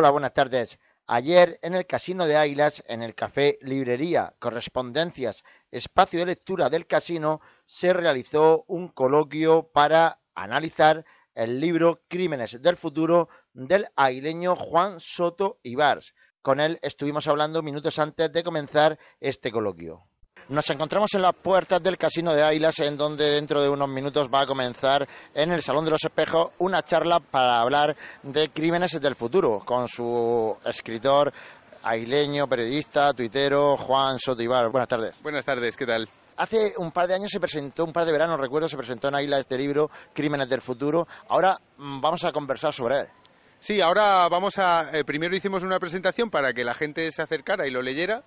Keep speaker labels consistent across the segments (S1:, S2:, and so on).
S1: Hola, buenas tardes. Ayer en el Casino de Águilas, en el Café Librería Correspondencias, espacio de lectura del casino, se realizó un coloquio para analizar el libro Crímenes del Futuro del aguileño Juan Soto Ibars. Con él estuvimos hablando minutos antes de comenzar este coloquio. Nos encontramos en las puertas del Casino de Águilas, en donde dentro de unos minutos va a comenzar en el Salón de los Espejos una charla para hablar de crímenes del futuro con su escritor aileño, periodista, tuitero, Juan Soto Ibar. Buenas tardes.
S2: Buenas tardes, ¿qué tal?
S1: Hace un par de años se presentó, un par de veranos recuerdo, se presentó en Águila este libro, Crímenes del Futuro. Ahora mm, vamos a conversar sobre él.
S2: Sí, ahora vamos a. Eh, primero hicimos una presentación para que la gente se acercara y lo leyera.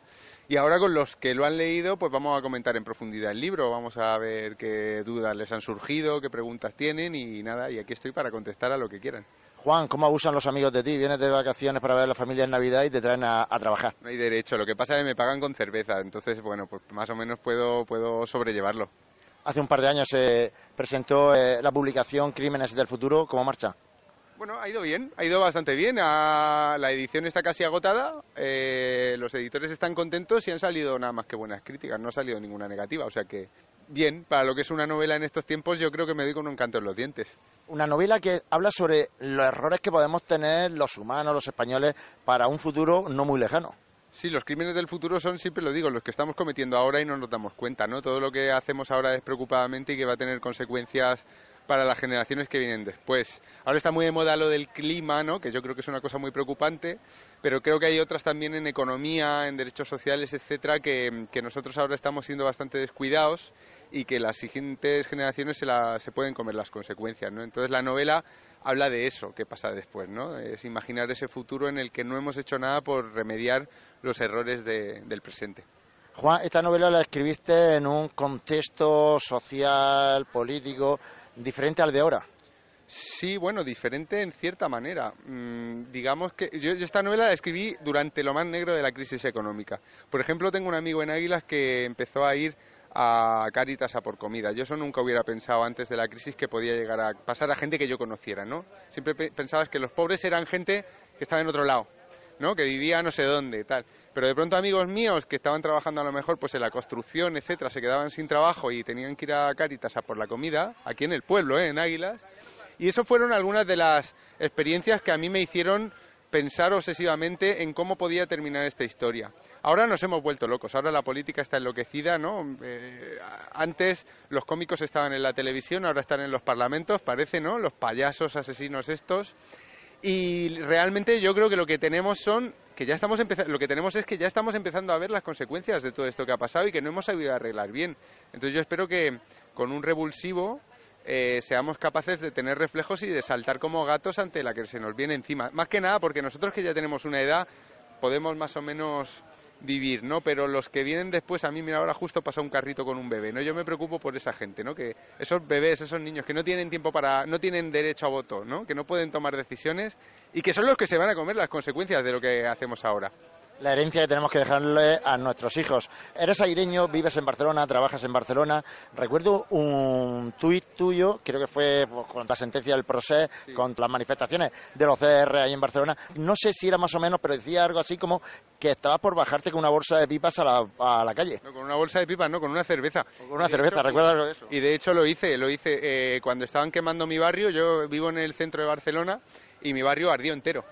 S2: Y ahora con los que lo han leído, pues vamos a comentar en profundidad el libro. Vamos a ver qué dudas les han surgido, qué preguntas tienen y nada. Y aquí estoy para contestar a lo que quieran.
S1: Juan, ¿cómo abusan los amigos de ti? Vienes de vacaciones para ver a la familia en Navidad y te traen a, trabajar.
S2: No hay derecho. Lo que pasa es que me pagan con cerveza. Entonces, bueno, pues más o menos puedo, puedo sobrellevarlo.
S1: Hace un par de años se presentó eh, la publicación Crímenes del Futuro. ¿Cómo marcha?
S2: Bueno, ha ido bien, ha ido bastante bien. la edición está casi agotada, eh, los editores están contentos y han salido nada más que buenas críticas, no ha salido ninguna negativa. O sea que, bien, para lo que es una novela en estos tiempos, yo creo que me doy con un canto en los dientes.
S1: Una novela que habla sobre los errores que podemos tener los humanos, los españoles, para un futuro no muy lejano.
S2: Sí, los crímenes del futuro son, siempre lo digo, los que estamos cometiendo ahora y no nos damos cuenta, ¿no? Todo lo que hacemos ahora despreocupadamente y que va a tener consecuencias para las generaciones que vienen después. Ahora está muy de moda lo del clima, ¿no? que yo creo que es una cosa muy preocupante, pero creo que hay otras también en economía, en derechos sociales, etcétera, que, nosotros ahora estamos siendo bastante descuidados y que las siguientes generaciones se, la, se pueden comer las consecuencias. ¿no? Entonces la novela habla de eso, qué pasa después, ¿no? Es imaginar ese futuro en el que no hemos hecho nada por remediar los errores del presente.
S1: Juan, esta novela la escribiste en un contexto social, político, diferente al de ahora.
S2: Sí, bueno, diferente en cierta manera. Mm, digamos que yo, esta novela la escribí durante lo más negro de la crisis económica. Por ejemplo, tengo un amigo en Águilas que empezó a ir a Caritas a por comida. Yo eso nunca hubiera pensado antes de la crisis que podía llegar a pasar a gente que yo conociera, ¿no? Siempre pensabas que los pobres eran gente que estaba en otro lado, ¿no? Que vivía no sé dónde, tal. Pero de pronto amigos míos que estaban trabajando a lo mejor pues en la construcción, etcétera, se quedaban sin trabajo y tenían que ir a Cáritas a por la comida, aquí en el pueblo, ¿eh? en Águilas. Y eso fueron algunas de las experiencias que a mí me hicieron pensar obsesivamente en cómo podía terminar esta historia. Ahora nos hemos vuelto locos, ahora la política está enloquecida, ¿no? Eh, antes los cómicos estaban en la televisión, ahora están en los parlamentos, parece, ¿no? Los payasos asesinos estos. Y realmente yo creo que lo que tenemos son que ya estamos lo que tenemos es que ya estamos empezando a ver las consecuencias de todo esto que ha pasado y que no hemos sabido arreglar bien. Entonces yo espero que con un revulsivo eh, seamos capaces de tener reflejos y de saltar como gatos ante la que se nos viene encima. Más que nada porque nosotros que ya tenemos una edad podemos más o menos vivir, ¿no? Pero los que vienen después, a mí, mira, ahora justo pasa un carrito con un bebé, ¿no? Yo me preocupo por esa gente, ¿no? Que esos bebés, esos niños que no tienen tiempo para, no tienen derecho a voto, ¿no? Que no pueden tomar decisiones y que son los que se van a comer las consecuencias de lo que hacemos ahora
S1: la herencia que tenemos que dejarle a nuestros hijos. Eres aireño, vives en Barcelona, trabajas en Barcelona. Recuerdo un tuit tuyo, creo que fue con la sentencia del procés, con las manifestaciones de los CR ahí en Barcelona. No sé si era más o menos, pero decía algo así como que estabas por bajarte con una bolsa de pipas a la, a la calle.
S2: No, con una bolsa de pipas, no, con una cerveza.
S1: con una cerveza, ¿recuerdas algo de eso?
S2: Y de hecho lo hice, lo hice eh, cuando estaban quemando mi barrio. Yo vivo en el centro de Barcelona y mi barrio ardió entero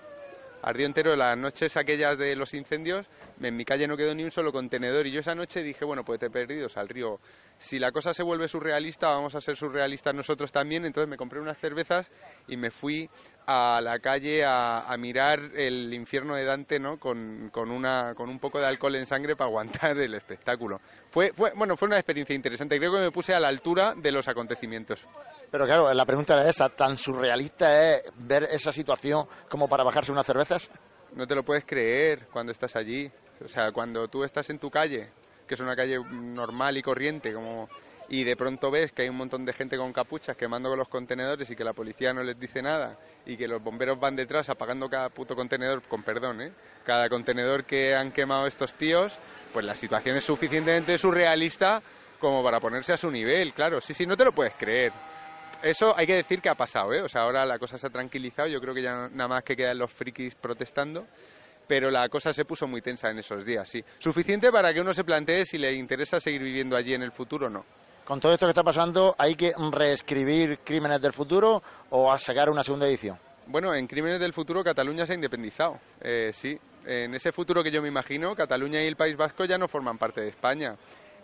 S2: ardió entero las noches aquellas de los incendios, en mi calle no quedó ni un solo contenedor y yo esa noche dije, bueno, pues te he perdido al río. Si la cosa se vuelve surrealista, vamos a ser surrealistas nosotros también, entonces me compré unas cervezas y me fui a la calle a, mirar el infierno de Dante, ¿no? Con, con, una, con un poco de alcohol en sangre para aguantar el espectáculo. Fue, fue, bueno, fue una experiencia interesante, creo que me puse a la altura de los acontecimientos.
S1: Pero claro, la pregunta era esa, ¿tan surrealista es ver esa situación como para bajarse unas cervezas?
S2: No te lo puedes creer cuando estás allí. O sea, cuando tú estás en tu calle, que es una calle normal y corriente, como y de pronto ves que hay un montón de gente con capuchas quemando con los contenedores y que la policía no les dice nada y que los bomberos van detrás apagando cada puto contenedor, con perdón, ¿eh? cada contenedor que han quemado estos tíos, pues la situación es suficientemente surrealista como para ponerse a su nivel, claro, sí, sí, no te lo puedes creer Eso hay que decir que ha pasado, ¿eh? O sea, ahora la cosa se ha tranquilizado, yo creo que ya nada más que quedan los frikis protestando, pero la cosa se puso muy tensa en esos días, sí. Suficiente para que uno se plantee si le interesa seguir viviendo allí en el futuro o no.
S1: Con todo esto que está pasando, ¿hay que reescribir Crímenes del Futuro o a sacar una segunda edición?
S2: Bueno, en Crímenes del Futuro Cataluña se ha independizado, eh, sí. En ese futuro que yo me imagino, Cataluña y el País Vasco ya no forman parte de España.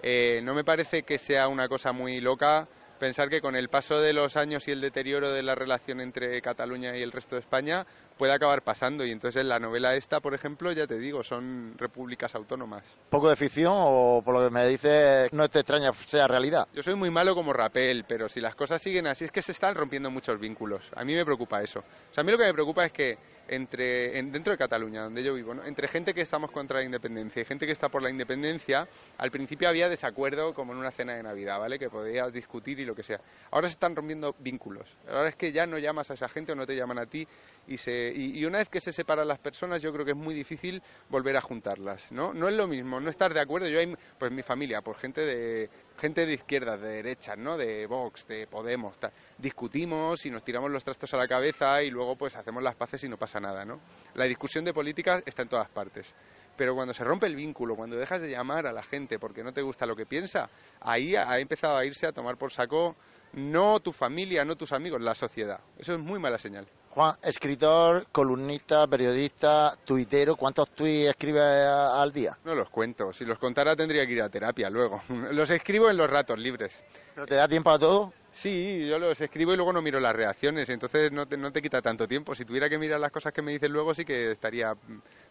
S2: Eh, no me parece que sea una cosa muy loca pensar que con el paso de los años y el deterioro de la relación entre Cataluña y el resto de España puede acabar pasando. Y entonces en la novela esta, por ejemplo, ya te digo, son repúblicas autónomas.
S1: ¿Poco de ficción o por lo que me dices no te extraña sea realidad?
S2: Yo soy muy malo como rapel, pero si las cosas siguen así es que se están rompiendo muchos vínculos. A mí me preocupa eso. O sea, a mí lo que me preocupa es que entre dentro de Cataluña, donde yo vivo, entre gente que estamos contra la independencia y gente que está por la independencia, al principio había desacuerdo como en una cena de Navidad, ¿vale? Que podías discutir y lo que sea. Ahora se están rompiendo vínculos. Ahora es que ya no llamas a esa gente o no te llaman a ti y se y, una vez que se separan las personas, yo creo que es muy difícil volver a juntarlas, ¿no? No es lo mismo, no estar de acuerdo. Yo hay, pues mi familia, pues gente de gente de izquierda, de derecha, ¿no? De Vox, de Podemos, discutimos y nos tiramos los trastos a la cabeza y luego pues hacemos las paces y no pasa nada, ¿no? La discusión de política está en todas partes. Pero cuando se rompe el vínculo, cuando dejas de llamar a la gente porque no te gusta lo que piensa, ahí ha empezado a irse a tomar por saco no tu familia, no tus amigos, la sociedad. Eso es muy mala señal.
S1: Juan, escritor, columnista, periodista, tuitero, ¿cuántos tuits escribe al día?
S2: No los cuento, si los contara tendría que ir a terapia luego. Los escribo en los ratos libres.
S1: ¿Pero te da tiempo a todo?
S2: Sí, yo los escribo y luego no miro las reacciones, entonces no te, no te quita tanto tiempo. Si tuviera que mirar las cosas que me dicen luego sí que estaría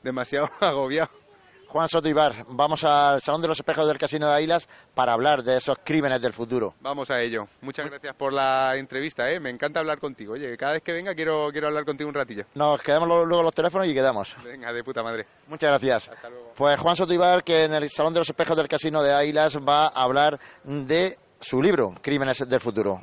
S2: demasiado agobiado.
S1: Juan Soto Ibar, vamos al Salón de los Espejos del Casino de Ailas para hablar de esos crímenes del futuro.
S2: Vamos a ello. Muchas gracias por la entrevista, ¿eh? me encanta hablar contigo. Oye, cada vez que venga quiero, quiero hablar contigo un ratillo.
S1: Nos quedamos luego los teléfonos y quedamos.
S2: Venga, de puta madre.
S1: Muchas gracias.
S2: Hasta luego.
S1: Pues Juan Soto Ibar, que en el Salón de los Espejos del Casino de Ailas va a hablar de su libro, Crímenes del Futuro.